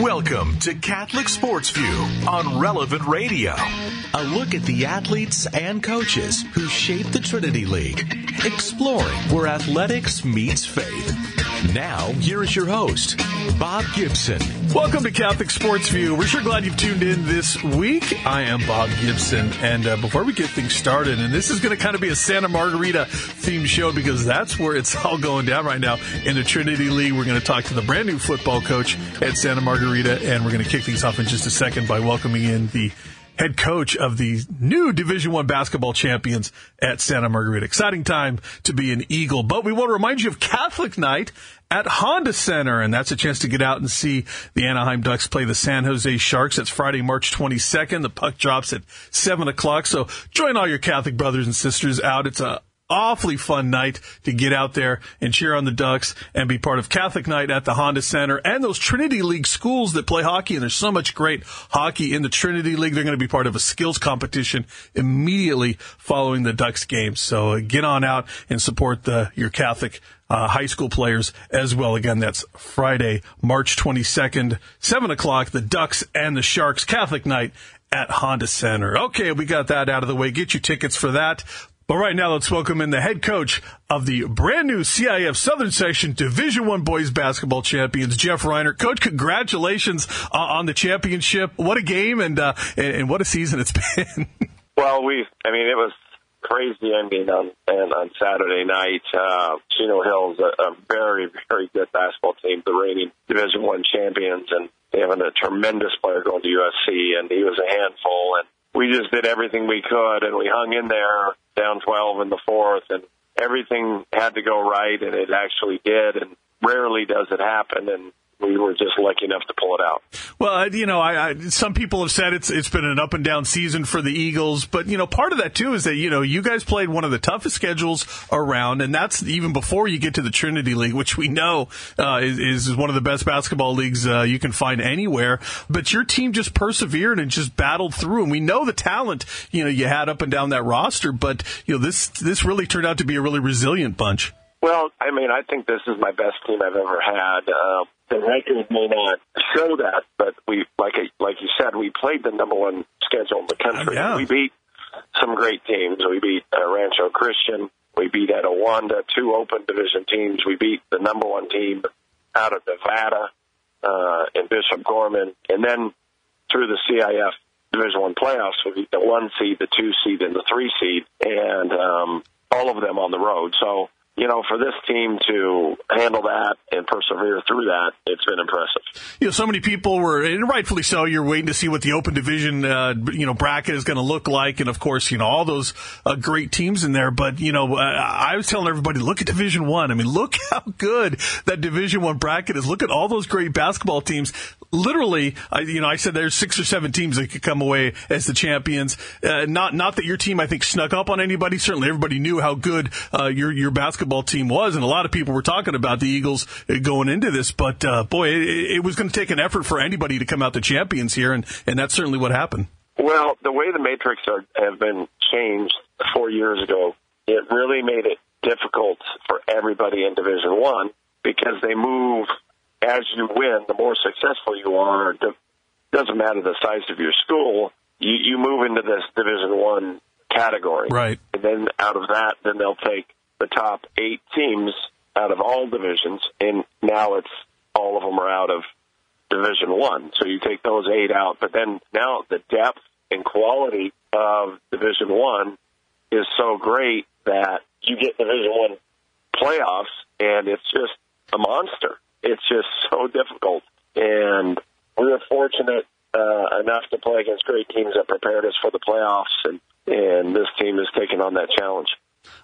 Welcome to Catholic Sports View on Relevant Radio. A look at the athletes and coaches who shape the Trinity League, exploring where athletics meets faith. Now, here is your host, Bob Gibson. Welcome to Catholic Sports View. We're sure glad you've tuned in this week. I am Bob Gibson. And uh, before we get things started, and this is going to kind of be a Santa Margarita themed show because that's where it's all going down right now in the Trinity League. We're going to talk to the brand new football coach at Santa Margarita, and we're going to kick things off in just a second by welcoming in the head coach of the new Division One basketball champions at Santa Margarita. Exciting time to be an Eagle. But we want to remind you of Catholic Night at Honda Center, and that's a chance to get out and see the Anaheim Ducks play the San Jose Sharks. It's Friday, March 22nd. The puck drops at 7 o'clock, so join all your Catholic brothers and sisters out. It's a awfully fun night to get out there and cheer on the Ducks and be part of Catholic Night at the Honda Center and those Trinity League schools that play hockey. And there's so much great hockey in the Trinity League. They're going to be part of a skills competition immediately following the Ducks game. So uh, get on out and support the, your Catholic uh, high school players as well. Again, that's Friday, March 22nd, 7 o'clock, the Ducks and the Sharks Catholic Night at Honda Center. Okay, we got that out of the way. Get your tickets for that. But right now, let's welcome in the head coach of the brand new CIF Southern Section Division One boys basketball champions, Jeff Reinert. Coach, congratulations uh, on the championship! What a game and uh, and what a season it's been. well, we, I mean, it was crazy ending on and on Saturday night. Uh, Chino Hill's a, a very very good basketball team, the reigning Division One champions, and they have a tremendous player going to USC, and he was a handful and we just did everything we could and we hung in there down 12 in the fourth and everything had to go right and it actually did and rarely does it happen and we were just lucky enough to pull it out. Well, you know, I, I, some people have said it's it's been an up and down season for the Eagles, but you know, part of that too is that you know you guys played one of the toughest schedules around, and that's even before you get to the Trinity League, which we know uh, is, is one of the best basketball leagues uh, you can find anywhere. But your team just persevered and just battled through, and we know the talent you know you had up and down that roster, but you know this this really turned out to be a really resilient bunch. Well, I mean, I think this is my best team I've ever had. Uh, the record may not show that, but we, like like you said, we played the number one schedule in the country. yeah. We beat some great teams. We beat uh, Rancho Christian. We beat Etiwanda, two open division teams. We beat the number one team out of Nevada uh, and Bishop Gorman, and then through the CIF Division One playoffs, we beat the one seed, the two seed, and the three seed, and um, all of them on the road. So you know, for this team to handle that and persevere through that, it's been impressive. You know, so many people were, and rightfully so, you're waiting to see what the open division, uh, you know, bracket is going to look like. And of course, you know, all those uh, great teams in there. But, you know, uh, I was telling everybody, look at Division One. I. I mean, look how good that Division One bracket is. Look at all those great basketball teams. Literally, I, you know, I said there's six or seven teams that could come away as the champions. Uh, not, not that your team, I think, snuck up on anybody. Certainly everybody knew how good, uh, your, your basketball team was, and a lot of people were talking about the Eagles uh, going into this. But uh, boy, it, it was going to take an effort for anybody to come out the champions here, and and that's certainly what happened. Well, the way the matrix are, have been changed four years ago, it really made it difficult for everybody in Division One because they move as you win. The more successful you are, it doesn't matter the size of your school. You, you move into this Division One category, right? And then out of that, then they'll take the top eight teams out of all divisions, and now it's all of them are out of Division One. So you take those eight out, but then now the depth and quality of Division One is so great that you get Division One playoffs, and it's just a monster. It's just so difficult, and we were fortunate uh, enough to play against great teams that prepared us for the playoffs, and and this team has taken on that challenge.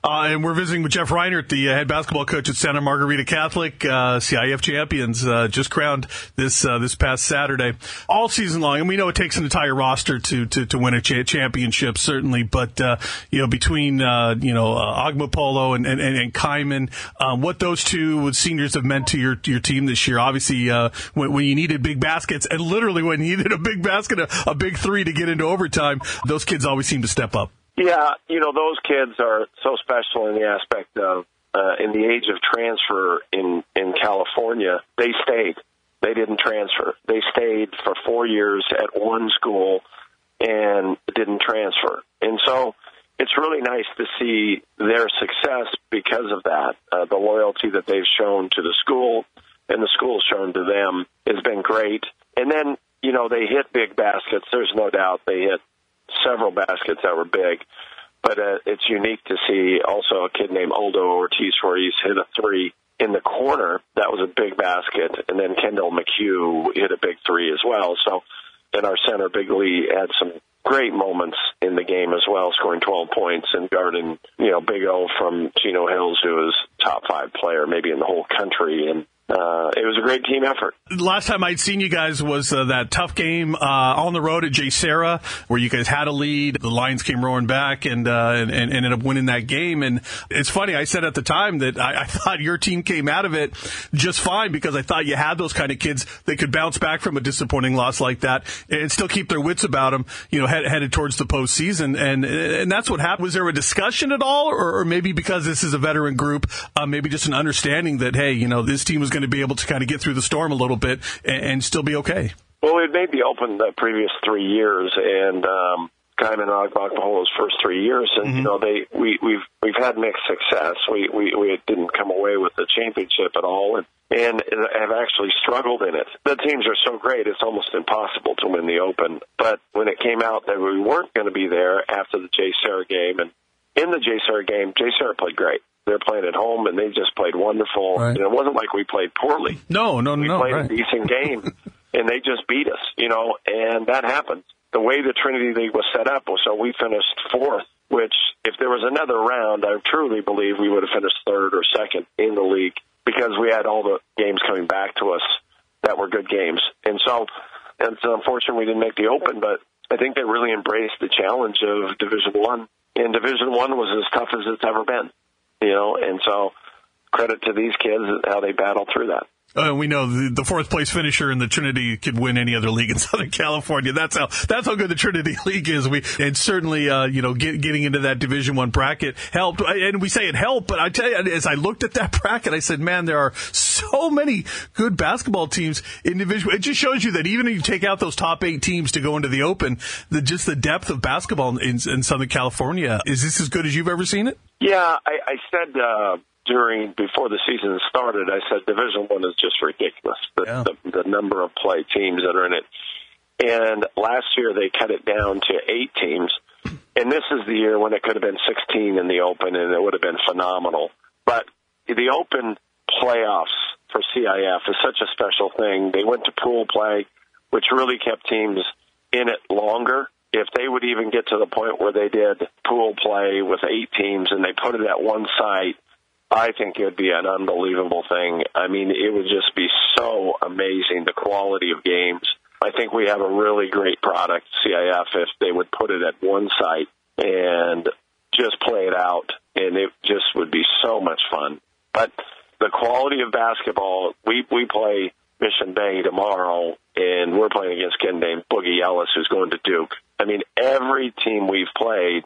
Uh, and we're visiting with Jeff Reinert, the uh, head basketball coach at Santa Margarita Catholic, uh, CIF champions, uh, just crowned this uh, this past Saturday. All season long, and we know it takes an entire roster to to, to win a cha- championship, certainly. But uh, you know, between you know Ogmapolo and and, and Kaiman, um, what those two seniors have meant to your your team this year. Obviously, when, when, you needed big baskets, and literally when you needed a big basket, a, a big three to get into overtime, those kids always seem to step up. Yeah, you know those kids are so special in the aspect of uh, in the age of transfer in in California. They stayed. they didn't transfer. They stayed for four years at one school and didn't transfer. And so it's really nice to see their success because of that. Uh, the loyalty that they've shown to the school and the school's shown to them has been great. And then, you know, they hit big baskets. There's no doubt they hit several baskets that were big. But uh, it's unique to see also a kid named Aldo Ortiz where he's hit a three in the corner. That was a big basket. And then Kendall McHugh hit a big three as well. So, and our center, Big Lee, had some great moments in the game as well, scoring 12 points and guarding, you know, Big O from Chino Hills, who was top five player maybe in the whole country. And uh, it was a great team effort. Last time I'd seen you guys was uh, that tough game uh, on the road at JSerra, where you guys had a lead. The Lions came roaring back and, uh, and, and ended up winning that game. And it's funny, I said at the time that I, I, thought your team came out of it just fine because I thought you had those kind of kids that could bounce back from a disappointing loss like that and still keep their wits about them, you know, head, headed towards the postseason. And and that's what happened. Was there a discussion at all, or, or maybe because this is a veteran group, uh, maybe just an understanding that hey, you know, this team was going to be able to kind of get through the storm a little bit and, and still be okay? Well, we'd made the Open the previous three years, and um, Kaiman Agbogbaholo's first three years, and mm-hmm. you know they we we've we've had mixed success. We we we didn't come away with the championship at all, and and have actually struggled in it. The teams are so great; it's almost impossible to win the Open. But when it came out that we weren't going to be there after the JSerra game, and in the JSerra game, JSerra played great. They're playing at home, and they just played wonderful. Right. And it wasn't like we played poorly. No, no, we no. We played right. a decent game, and they just beat us. You know, and that happens. The way the Trinity League was set up was so we finished fourth. Which, if there was another round, I truly believe we would have finished third or second in the league because we had all the games coming back to us that were good games. And so, it's unfortunate we didn't make the Open, but I think they really embraced the challenge of Division One. And Division One was as tough as it's ever been you know, and so credit to these kids how they battle through that. Uh, we know the, the, fourth place finisher in the Trinity could win any other league in Southern California. That's how that's how good the Trinity League is. We and certainly uh, you know get, getting into that Division One bracket helped. And we say it helped, but I tell you, as I looked at that bracket, I said, man, there are so many good basketball teams in Division. It just shows you that even if you take out those top eight teams to go into the Open, the just the depth of basketball in, in Southern California is this as good as you've ever seen it? Yeah, I, I said. Uh during before the season started, I said Division One is just ridiculous. The, yeah. the, the number of play teams that are in it, and last year they cut it down to eight teams, and this is the year when it could have been 16 in the Open, and it would have been phenomenal. But the Open playoffs for CIF is such a special thing. They went to pool play, which really kept teams in it longer if they would even get to the point where they did pool play with eight teams and they put it at one site, I think it would be an unbelievable thing. I mean, it would just be so amazing the quality of games. I think we have a really great product, CIF, if they would put it at one site and just play it out, and it just would be so much fun. But the quality of basketball, we we play Mission Bay tomorrow, and we're playing against a kid named Boogie Ellis, who's going to Duke. I mean, every team we've played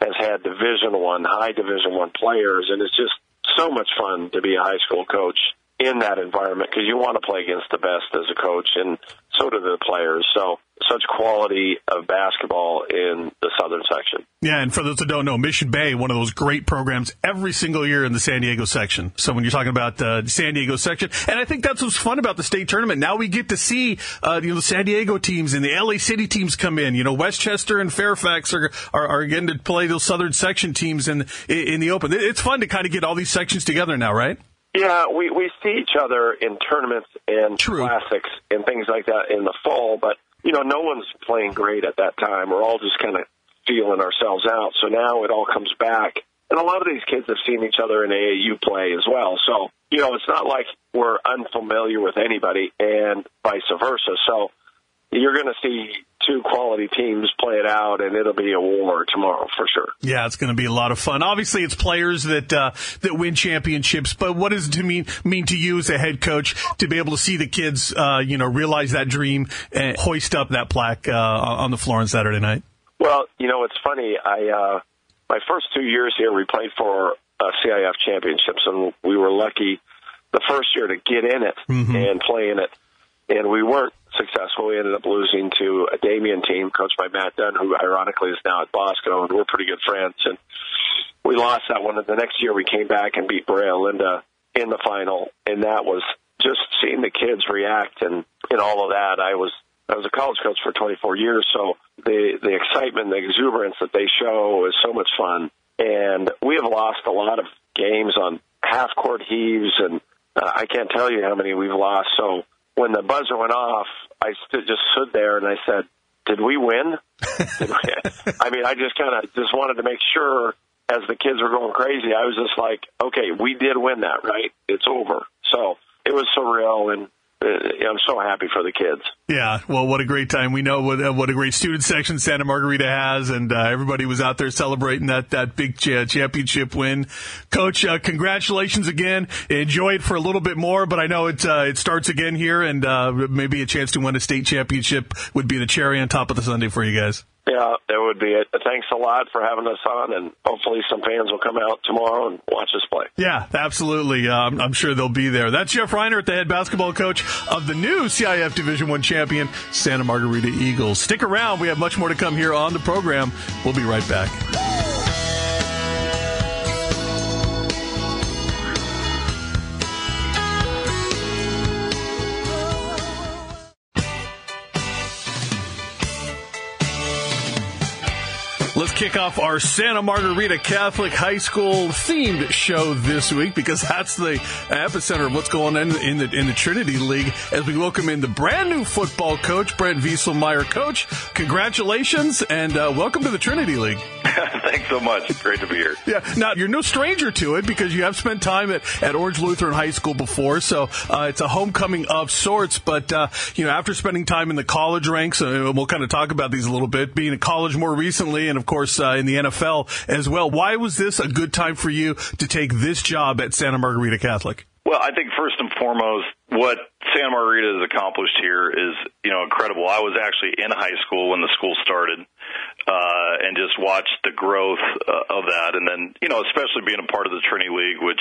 has had Division One, high Division One players, and it's just so much fun to be a high school coach in that environment because you want to play against the best as a coach, and so do the players. So such quality of basketball in the southern section. Yeah, and for those that don't know, Mission Bay, one of those great programs every single year in the San Diego section. So when you're talking about uh, San Diego section, and I think that's what's fun about the state tournament. Now we get to see uh, you know the San Diego teams and the LA City teams come in. You know Westchester and Fairfax are are, are getting to play those southern section teams in in the open. It's fun to kind of get all these sections together now, right? Yeah, we we see each other in tournaments and True. classics and things like that in the fall, but you know, no one's playing great at that time. We're all just kind of feeling ourselves out. So now it all comes back. And a lot of these kids have seen each other in AAU play as well. So, you know, it's not like we're unfamiliar with anybody and vice versa. So you're going to see two quality teams play it out, and it'll be a war tomorrow for sure. Yeah, it's going to be a lot of fun. Obviously, it's players that uh, that win championships, but what does it mean mean to you as a head coach to be able to see the kids, uh, you know, realize that dream and hoist up that plaque uh, on the floor on Saturday night? Well, you know, it's funny. I uh, my first two years here, we played for uh, CIF championships, and we were lucky the first year to get in it mm-hmm. and play in it and we weren't successful. We ended up losing to a Damien team coached by Matt Dunn, who ironically is now at Bosco, and we're pretty good friends. And we lost that one. And the next year we came back and beat Brea Olinda in the final, and that was just seeing the kids react and and all of that. I was I was a college coach for 24 years, so the the excitement, the exuberance that they show is so much fun. And we have lost a lot of games on half court heaves, and uh, I can't tell you how many we've lost. So when the buzzer went off, I st- just stood there and I said, "Did we win?" Did we? I mean, I just kind of just wanted to make sure as the kids were going crazy, I was just like, "Okay, we did win that, right? It's over." So it was surreal, and I'm so happy for the kids. Yeah, well, what a great time! We know what uh, what a great student section Santa Margarita has, and uh, everybody was out there celebrating that that big ch- championship win. Coach, uh, congratulations again! Enjoy it for a little bit more, but I know it uh, it starts again here, and uh, maybe a chance to win a state championship would be the cherry on top of the Sunday for you guys. Yeah, that would be it. Thanks a lot for having us on, and hopefully some fans will come out tomorrow and watch us play. Yeah, absolutely. Um, I'm sure they'll be there. That's Jeff Reinert, the head basketball coach of the new CIF Division One champion Santa Margarita Eagles. Stick around. We have much more to come here on the program. We'll be right back. Kick off our Santa Margarita Catholic High School themed show this week because that's the epicenter of what's going on in the in the Trinity League. As we welcome in the brand new football coach, Brent Vieselmeyer. Coach, congratulations and uh, welcome to the Trinity League. Thanks so much. Great to be here. Yeah. Now you're no stranger to it because you have spent time at, at Orange Lutheran High School before, so uh, it's a homecoming of sorts. But uh, you know, after spending time in the college ranks, uh, we'll kind of talk about these a little bit. Being in college more recently, and of course uh, in the NFL as well. Why was this a good time for you to take this job at Santa Margarita Catholic? Well, I think first and foremost, what Santa Margarita has accomplished here is, you know, incredible. I was actually in high school when the school started, uh, and just watched the growth uh, of that. And then, you know, especially being a part of the Trinity League, which,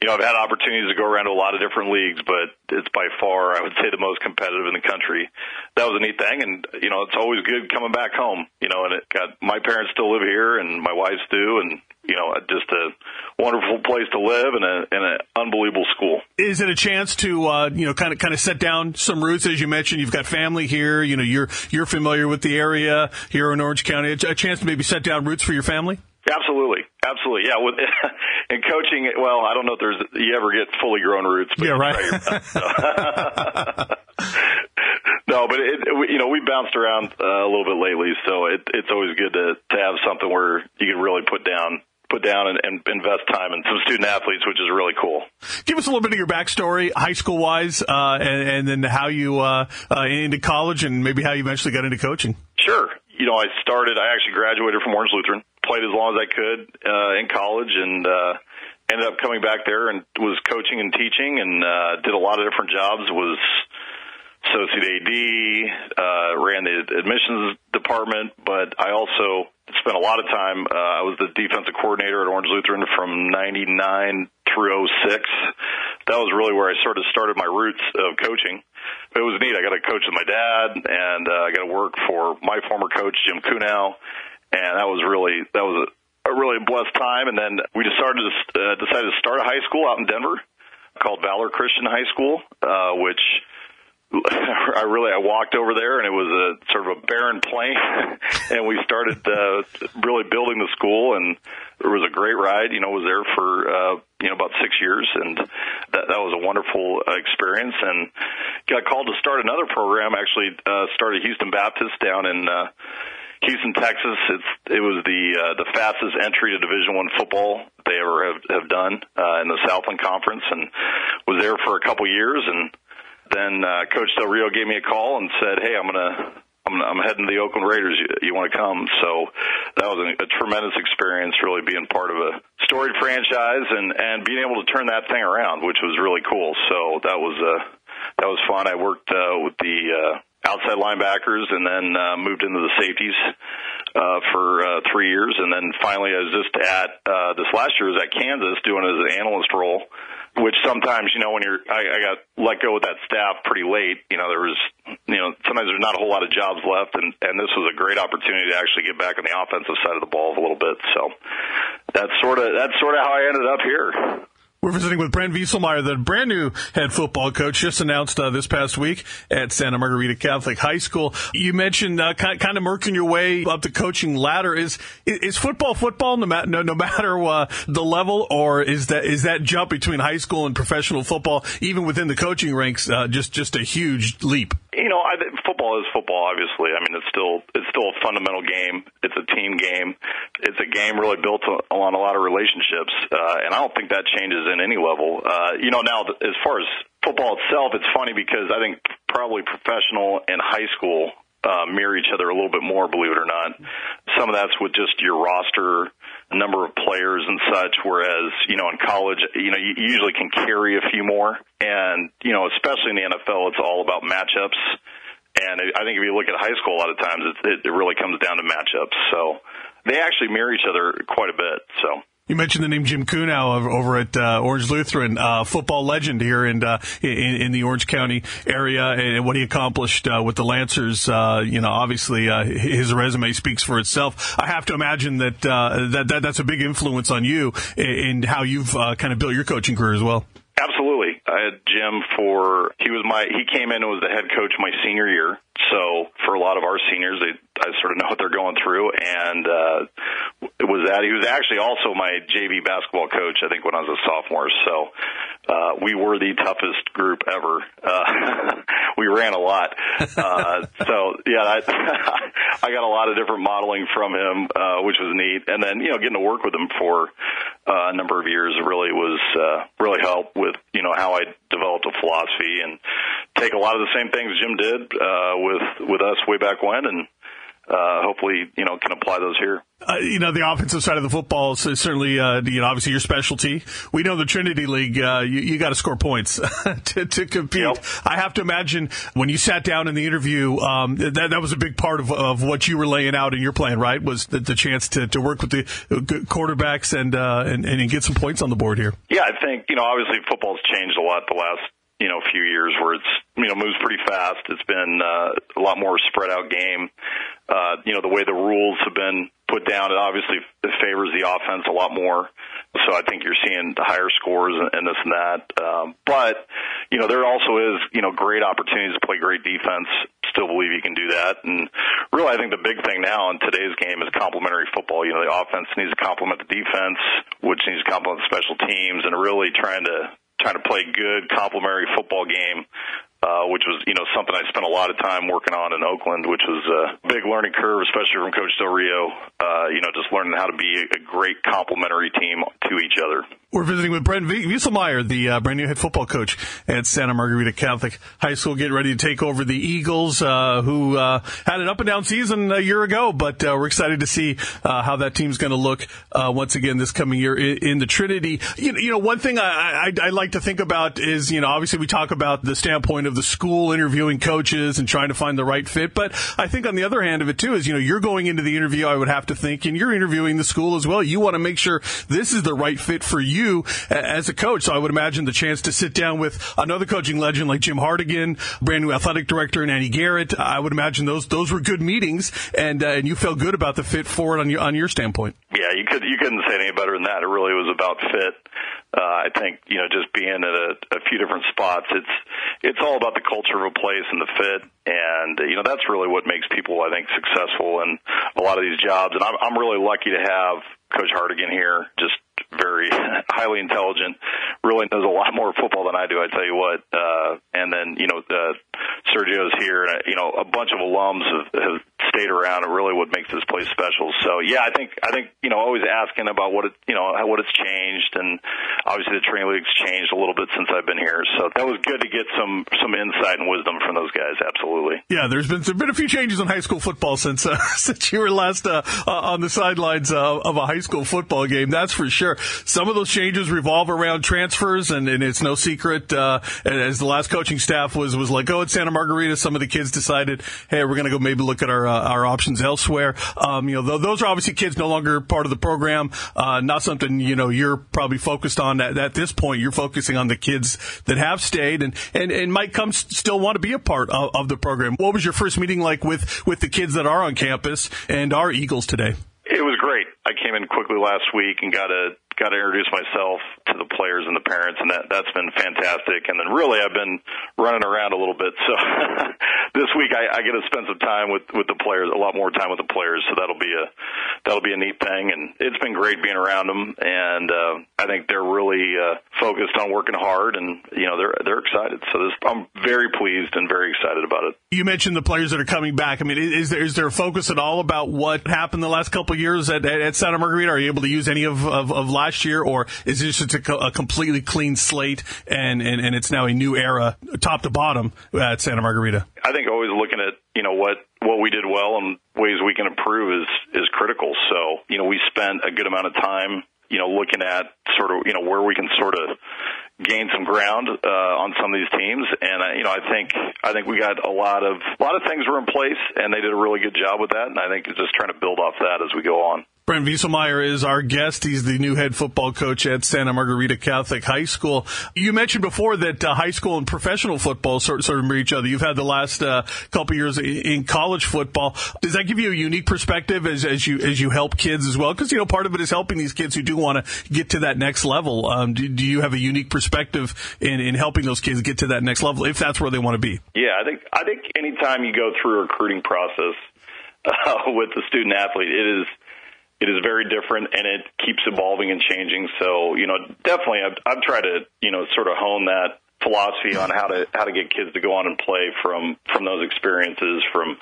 you know, I've had opportunities to go around to a lot of different leagues, but it's by far, I would say, the most competitive in the country. That was a neat thing. And, you know, it's always good coming back home, you know, and it got, my parents still live here and my wife's do. And, you know, just a wonderful place to live and, a, and an unbelievable school. Is it a chance to, uh, you know, kind of kind of set down some roots? As you mentioned, you've got family here. You know, you're you're familiar with the area here in Orange County. A chance to maybe set down roots for your family. Absolutely, absolutely, yeah. With in coaching, well, I don't know if there's you ever get fully grown roots. But yeah, right. no, but it, you know we bounced around uh, a little bit lately, so it, it's always good to to have something where you can really put down put down and, and, invest time in some student athletes, which is really cool. Give us a little bit of your backstory, high school wise, uh, and, and, then how you uh, uh, into college, and maybe how you eventually got into coaching. Sure. You know, I started. I actually graduated from Orange Lutheran, played as long as I could uh, in college, and uh, ended up coming back there and was coaching and teaching, and uh, did a lot of different jobs. Was associate AD, uh, ran the admissions department, but I also spent a lot of time. Uh, I was the defensive coordinator at Orange Lutheran from '99 through 06. That was really where I sort of started my roots of coaching. But it was neat. I got to coach with my dad, and uh, I got to work for my former coach Jim Kunau, and that was really that was a, a really blessed time. And then we decided to uh, decided to start a high school out in Denver called Valor Christian High School, uh, which I really I walked over there and it was a sort of a barren plain, and we started uh, really building the school, and it was a great ride. You know, was there for uh, you know about six years, and that that was a wonderful uh, experience. And got called to start another program. Actually, uh, started Houston Baptist down in. Uh, Houston, Texas. It's it was the uh, the fastest entry to Division One football they ever have, have done uh, in the Southland Conference, and was there for a couple years and then uh, Coach Del Rio gave me a call and said, "Hey, I'm gonna." I'm, heading to the Oakland Raiders. You, you want to come? So that was a, a tremendous experience, really being part of a storied franchise and and being able to turn that thing around, which was really cool. So that was uh, that was fun. I worked uh, with the uh, outside linebackers and then uh, moved into the safeties uh, for uh, three years, and then finally I was just at uh, this last year was at Kansas doing it as an analyst role which sometimes, you know, when you're, I, I got let go with that staff pretty late, you know, there was, you know, sometimes there's not a whole lot of jobs left and, and this was a great opportunity to actually get back on the offensive side of the ball a little bit. So that's sort of, that's sort of how I ended up here. We're visiting with Brent Vieselmeyer, the brand new head football coach, just announced uh, this past week at Santa Margarita Catholic High School. You mentioned uh, kind, of working your way up the coaching ladder. Is is football football no, ma- no, no matter uh, the level, or is that is that jump between high school and professional football, even within the coaching ranks, uh, just just a huge leap? you know, I, football is football. Obviously, I mean, it's still it's still a fundamental game. It's a team game. It's a game really built on a lot of relationships, uh, and I don't think that changes in any level. Uh, you know, now as far as football itself, it's funny because I think probably professional and high school uh, mirror each other a little bit more, believe it or not. Some of that's with just your roster, number of players and such, whereas, you know, in college, you know, you usually can carry a few more. And, you know, especially in the NFL, it's all about matchups. And I think if you look at high school, a lot of times it, it really comes down to matchups. So they actually mirror each other quite a bit. So. You mentioned the name Jim Kunau over at uh, Orange Lutheran, uh, football legend here in, uh, in, in the Orange County area, and what he accomplished uh, with the Lancers. Uh, you know, obviously uh, his resume speaks for itself. I have to imagine that that, that that's a big influence on you in, in how you've kind of built your coaching career as well. Absolutely. I had Jim for he was my he came in and was the head coach my senior year. So for a lot of our seniors, they I sort of know what they're going through, and uh, it was that he was actually also my JV basketball coach. I think when I was a sophomore. So uh, we were the toughest group ever. Uh, we ran a lot. Uh, so yeah, I, I got a lot of different modeling from him, uh, which was neat. And then you know getting to work with him for uh, a number of years really was uh, really helped with you know how I developed a philosophy and take a lot of the same things Jim did uh, with with us way back when, and uh, hopefully, you know, can apply those here. Uh, you know, the offensive side of the football is certainly, uh, you know, obviously your specialty. We know the Trinity League, uh, you, you got to score points to, to compete. Yep. I have to imagine when you sat down in the interview, um, that, that was a big part of, of what you were laying out in your plan, right? Was the, the chance to, to work with the quarterbacks and, uh, and, and get some points on the board here. Yeah, I think, you know, obviously football's changed a lot the last you know a few years where it's you know moves pretty fast. It's been uh, a lot more spread out game. Uh, you know the way the rules have been put down, it obviously favors the offense a lot more. So I think you're seeing the higher scores and, and this and that. Um, but you know there also is you know great opportunities to play great defense. Still believe you can do that. And really, I think the big thing now in today's game is complementary football. You know the offense needs to complement the defense, which needs to complement the special teams, and really trying to trying to play good complementary football game uh, which was you know something I spent a lot of time working on in Oakland, which was a big learning curve, especially from Coach Del Rio. Uh, you know, just learning how to be a great complementary team to each other. We're visiting with Brent Vieselmeyer, the uh, brand new head football coach at Santa Margarita Catholic High School, getting ready to take over the Eagles, uh, who uh, had an up and down season a year ago. But uh, we're excited to see uh, how that team's going to look uh, once again this coming year in, in the Trinity. You, you, know, one thing I, I, I like to think about is, you know, obviously we talk about the standpoint of the school interviewing coaches and trying to find the right fit. But I think on the other hand of it too is, you know, you're going into the interview, I would have to think, and you're interviewing the school as well. You want to make sure this is the right fit for you you as a coach. So I would imagine the chance to sit down with another coaching legend like Jim Hardigan, brand new athletic director and Andy Garrett. I would imagine those those were good meetings, and uh, and you felt good about the fit for it on your on your standpoint. Yeah, you could you couldn't say any better than that. It really was about fit. Uh, I think you know just being at a, a few different spots, it's it's all about the culture of a place and the fit, and you know that's really what makes people I think successful in a lot of these jobs. And I'm I'm really lucky to have Coach Hardigan here, just very highly intelligent, really knows a lot more football than I do. I tell you what. Uh, and then you know, uh, Sergio's here, and you know, a bunch of alums have, have stayed around. And really, what makes this place special. So yeah, I think I think you know, always asking about what it you know what it's changed, and obviously the Trinity League's changed a little bit since I've been here. So that was good to get some some insight and wisdom from those guys. Absolutely. Yeah, there's been there's been a few changes in high school football since uh, since you were last uh, uh, on the sidelines uh, of a high school football game. That's for sure. some of those changes revolve around transfers, and, and it's no secret. Uh, as the last coaching staff was was let go at Santa Margarita, some of the kids decided, hey, we're going to go maybe look at our uh, our options elsewhere. Um, you know, th- those are obviously kids no longer part of the program. Uh, not something you know you're probably focused on at, at this point. You're focusing on the kids that have stayed and and, and might come still want to be a part of, of the program. What was your first meeting like with with the kids that are on campus and are Eagles today? It was great. I came in quickly last week and got a got to introduce myself to the players and the parents, and that that's been fantastic. And then really, I've been running around a little bit, so this week I, I get to spend some time with with the players, a lot more time with the players. So that'll be a that'll be a neat thing, and it's been great being around them. And uh, I think they're really uh, focused on working hard, and you know they're they're excited. So this, I'm very pleased and very excited about it. You mentioned the players that are coming back. I mean, is there is there a focus at all about what happened the last couple of years at, at, at Santa Margarita? Are you able to use any of, of, of last year, or is this just a, a completely clean slate and, and, and it's now a new era, top to bottom, at Santa Margarita? I think always looking at you know what what we did well and ways we can improve is is critical. So you know we spent a good amount of time you know looking at sort of you know where we can sort of gain some ground uh, on some of these teams, and uh, you know I think I think we got a lot of a lot of things were in place, and they did a really good job with that, and I think just trying to build off that as we go on. Brent Vieselmeyer is our guest. He's the new head football coach at Santa Margarita Catholic High School. You mentioned before that uh, high school and professional football sort, sort of mirror each other. You've had the last uh, couple years in college football. Does that give you a unique perspective as, as you as you help kids as well? Because you know part of it is helping these kids who do want to get to that next level. Um, do, do, you have a unique perspective in, in helping those kids get to that next level if that's where they want to be? Yeah, I think I think anytime you go through a recruiting process uh, with the student athlete, it is it is very different and it keeps evolving and changing. So, you know, definitely I've, I've tried to, you know, sort of hone that philosophy on how to how to get kids to go on and play from from those experiences from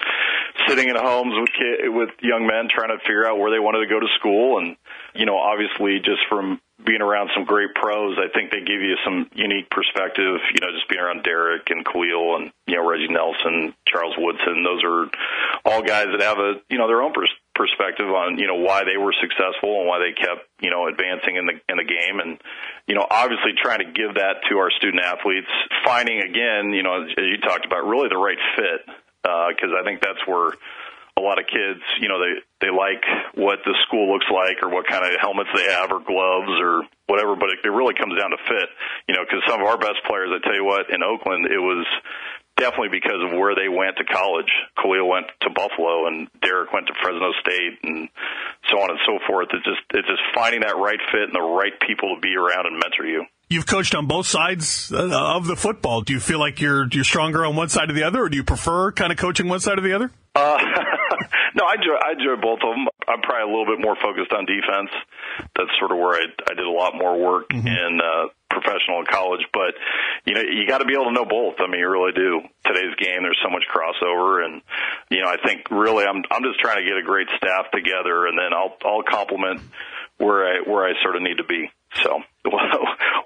sitting in homes with kid, with young men trying to figure out where they wanted to go to school and you know obviously just from being around some great pros I think they give you some unique perspective you know just being around Derek and Khalil and you know Reggie Nelson Charles Woodson those are all guys that have a you know their own perspective perspective on you know why they were successful and why they kept you know advancing in the in the game. And you know obviously trying to give that to our student athletes finding again you know as you talked about really the right fit because uh, I think that's where a lot of kids you know they they like what the school looks like or what kind of helmets they have or gloves or whatever but it, it really comes down to fit you know because some of our best players I tell you what in Oakland it was definitely because of where they went to college. Khalil went to Buffalo, and Derek went to Fresno State, and so on and so forth. It's just it's just finding that right fit and the right people to be around and mentor you. You've coached on both sides uh, of the football. Do you feel like you're you're stronger on one side or the other, or do you prefer kind of coaching one side or the other? Uh, no, I enjoy, I enjoy both of them. I'm probably a little bit more focused on defense. That's sort of where I, I did a lot more work mm-hmm. in uh, professional and college. But you know, you got to be able to know both. I mean, you really do. Today's game, there's so much crossover, and you know, I think really, I'm I'm just trying to get a great staff together, and then I'll I'll complement where I where I sort of need to be. So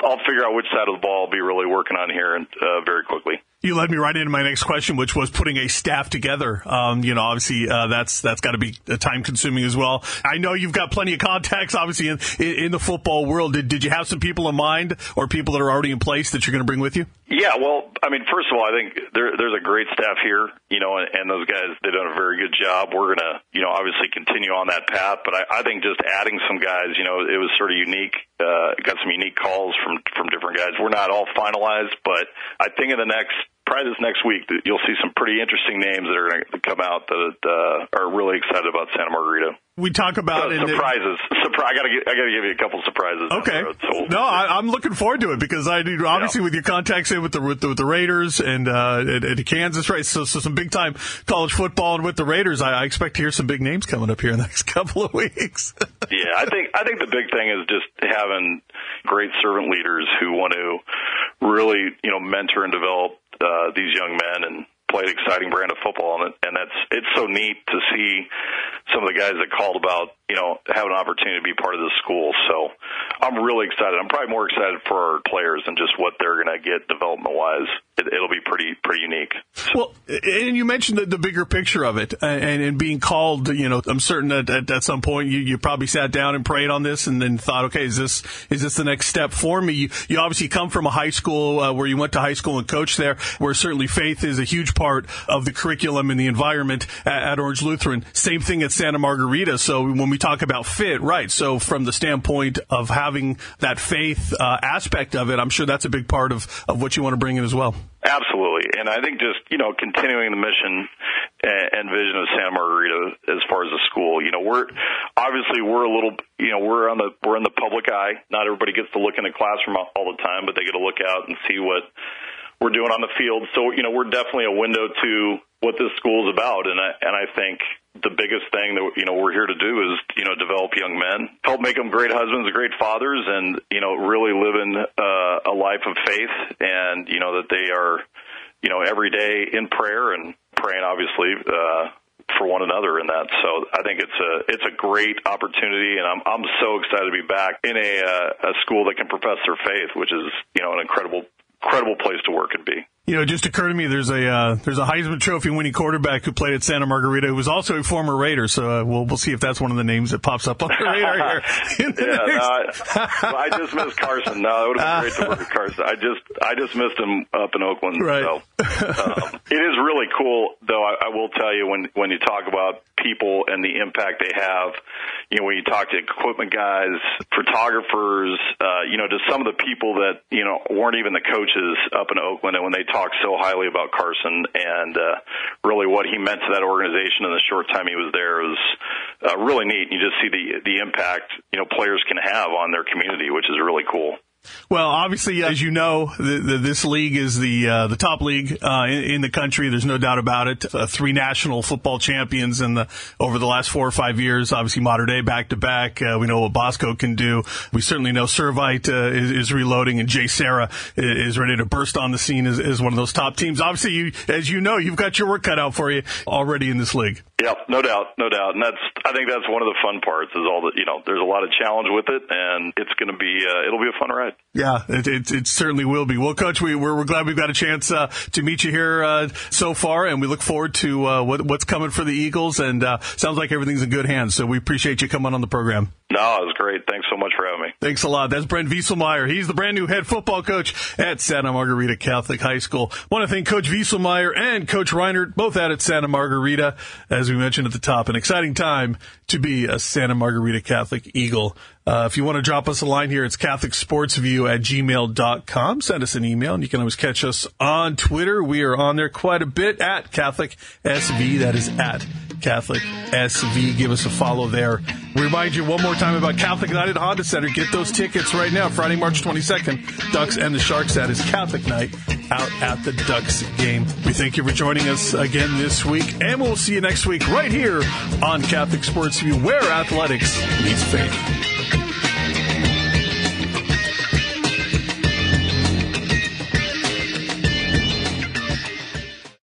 I'll figure out which side of the ball I'll be really working on here and uh, very quickly. You led me right into my next question, which was putting a staff together. Um, you know, obviously uh, that's that's got to be uh, time consuming as well. I know you've got plenty of contacts, obviously in, in the football world. Did did you have some people in mind, or people that are already in place that you're going to bring with you? Yeah, well, I mean, first of all, I think there, there's a great staff here, you know, and, and those guys they've done a very good job. We're gonna, you know, obviously continue on that path, but I, I think just adding some guys, you know, it was sort of unique. Uh, got some unique calls from from different guys. We're not all finalized, but I think in the next probably this next week you'll see some pretty interesting names that are going to come out that uh, are really excited about Santa Margarita. We talk about surprises. Surprise! I got to I got to give you a couple surprises. Okay. Road, so no, I, am looking forward to it because I do obviously yeah. with your contacts in with the with the, with the Raiders and uh, and, and Kansas, right? So, so some big time college football and with the Raiders, I, I expect to hear some big names coming up here in the next couple of weeks. yeah, I think I think the big thing is just having great servant leaders who want to really you know mentor and develop uh, these young men and played exciting brand of football, and, and that's it's so neat to see some of the guys that called about you know, have an opportunity to be part of this school. So I'm really excited. I'm probably more excited for our players than just what they're going to get development wise. It, will be pretty pretty unique. Well, and you mentioned the, the bigger picture of it, and, and being called. You know, I'm certain that at, at some point you, you probably sat down and prayed on this, and then thought, okay, is this is this the next step for me? You, you obviously come from a high school uh, where you went to high school and coached there, where certainly faith is a huge part of the curriculum and the environment at, at Orange Lutheran. Same thing at Santa Margarita. So when we talk about fit, right? So from the standpoint of having that faith uh, aspect of it, I'm sure that's a big part of, of what you want to bring in as well. Absolutely, and I think just you know continuing the mission and vision of Santa Margarita as far as the school. You know, we're obviously we're a little you know we're on the we're in the public eye. Not everybody gets to look in the classroom all the time, but they get to look out and see what we're doing on the field. So you know we're definitely a window to what this school is about, and I and I think the biggest thing that you know we're here to do is you know develop young men, help make them great husbands, great fathers, and you know really living uh, a life of faith, and you know that they are you know every day in prayer and praying obviously. Uh, for one another in that. So I think it's a it's a great opportunity, and I'm I'm so excited to be back in a uh, a school that can profess their faith, which is you know an incredible incredible place to work and be. You know, it just occurred to me there's a uh, there's a Heisman Trophy winning quarterback who played at Santa Margarita who was also a former Raider. So uh, we'll we'll see if that's one of the names that pops up on the radar here. yeah, no, I, I, just missed Carson. No, it would have been great to work with Carson. I just I just missed him up in Oakland. Right. So um, it is really cool, though. I, I will tell you when when you talk about people and the impact they have. You know, when you talk to equipment guys, photographers, uh, you know, to some of the people that you know weren't even the coaches up in Oakland, and when they talk so highly about Carson and uh, really what he meant to that organization in the short time he was there was uh, really neat. You just see the the impact you know players can have on their community, which is really cool. Well, obviously, as you know, the, the, this league is the uh, the top league uh, in, in, the country. There's no doubt about it. Uh, three national football champions in the over the last four or five years. Obviously, Mater Dei back to back. Uh, we know what Bosco can do. We certainly know Servite uh, is, is, reloading, and Jay JSerra is ready to burst on the scene as, as one of those top teams. Obviously, you as you know, you've got your work cut out for you already in this league. Yeah, no doubt, no doubt, and that's I think that's one of the fun parts is all that you know. There's a lot of challenge with it, and it's going to be uh, it'll be a fun ride. Yeah, it, it, it, certainly will be. Well, Coach, we, we're, we're glad we've got a chance uh, to meet you here uh, so far, and we look forward to uh, what, what's coming for the Eagles. And uh, sounds like everything's in good hands. So we appreciate you coming on the program. No, it was great. Thanks so much for having me. Thanks a lot. That's Brent Vieselmeyer. He's the brand new head football coach at Santa Margarita Catholic High School. Want to thank Coach Vieselmeyer and Coach Reinert, both out at Santa Margarita. As we mentioned at the top, an exciting time to be a Santa Margarita Catholic Eagle. Uh, if you want to drop us a line here, it's CatholicSportsView at gmail.com. Send us an email, and you can always catch us on Twitter. We are on there quite a bit at Catholic SV. That is at Catholic SV. Give us a follow there. We remind you one more time about Catholic United Honda Center. Get those tickets right now, Friday, March 22nd. Ducks and the Sharks. That is Catholic night out at the Ducks game. We thank you for joining us again this week, and we'll see you next week right here on Catholic Sports View, where athletics meets faith.